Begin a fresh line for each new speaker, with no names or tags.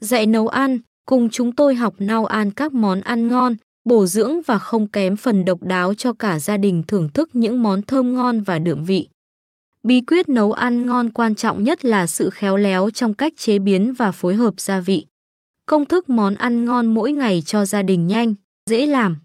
Dạy nấu ăn, cùng chúng tôi học nấu ăn các món ăn ngon, bổ dưỡng và không kém phần độc đáo cho cả gia đình thưởng thức những món thơm ngon và đượm vị. Bí quyết nấu ăn ngon quan trọng nhất là sự khéo léo trong cách chế biến và phối hợp gia vị. Công thức món ăn ngon mỗi ngày cho gia đình nhanh, dễ làm.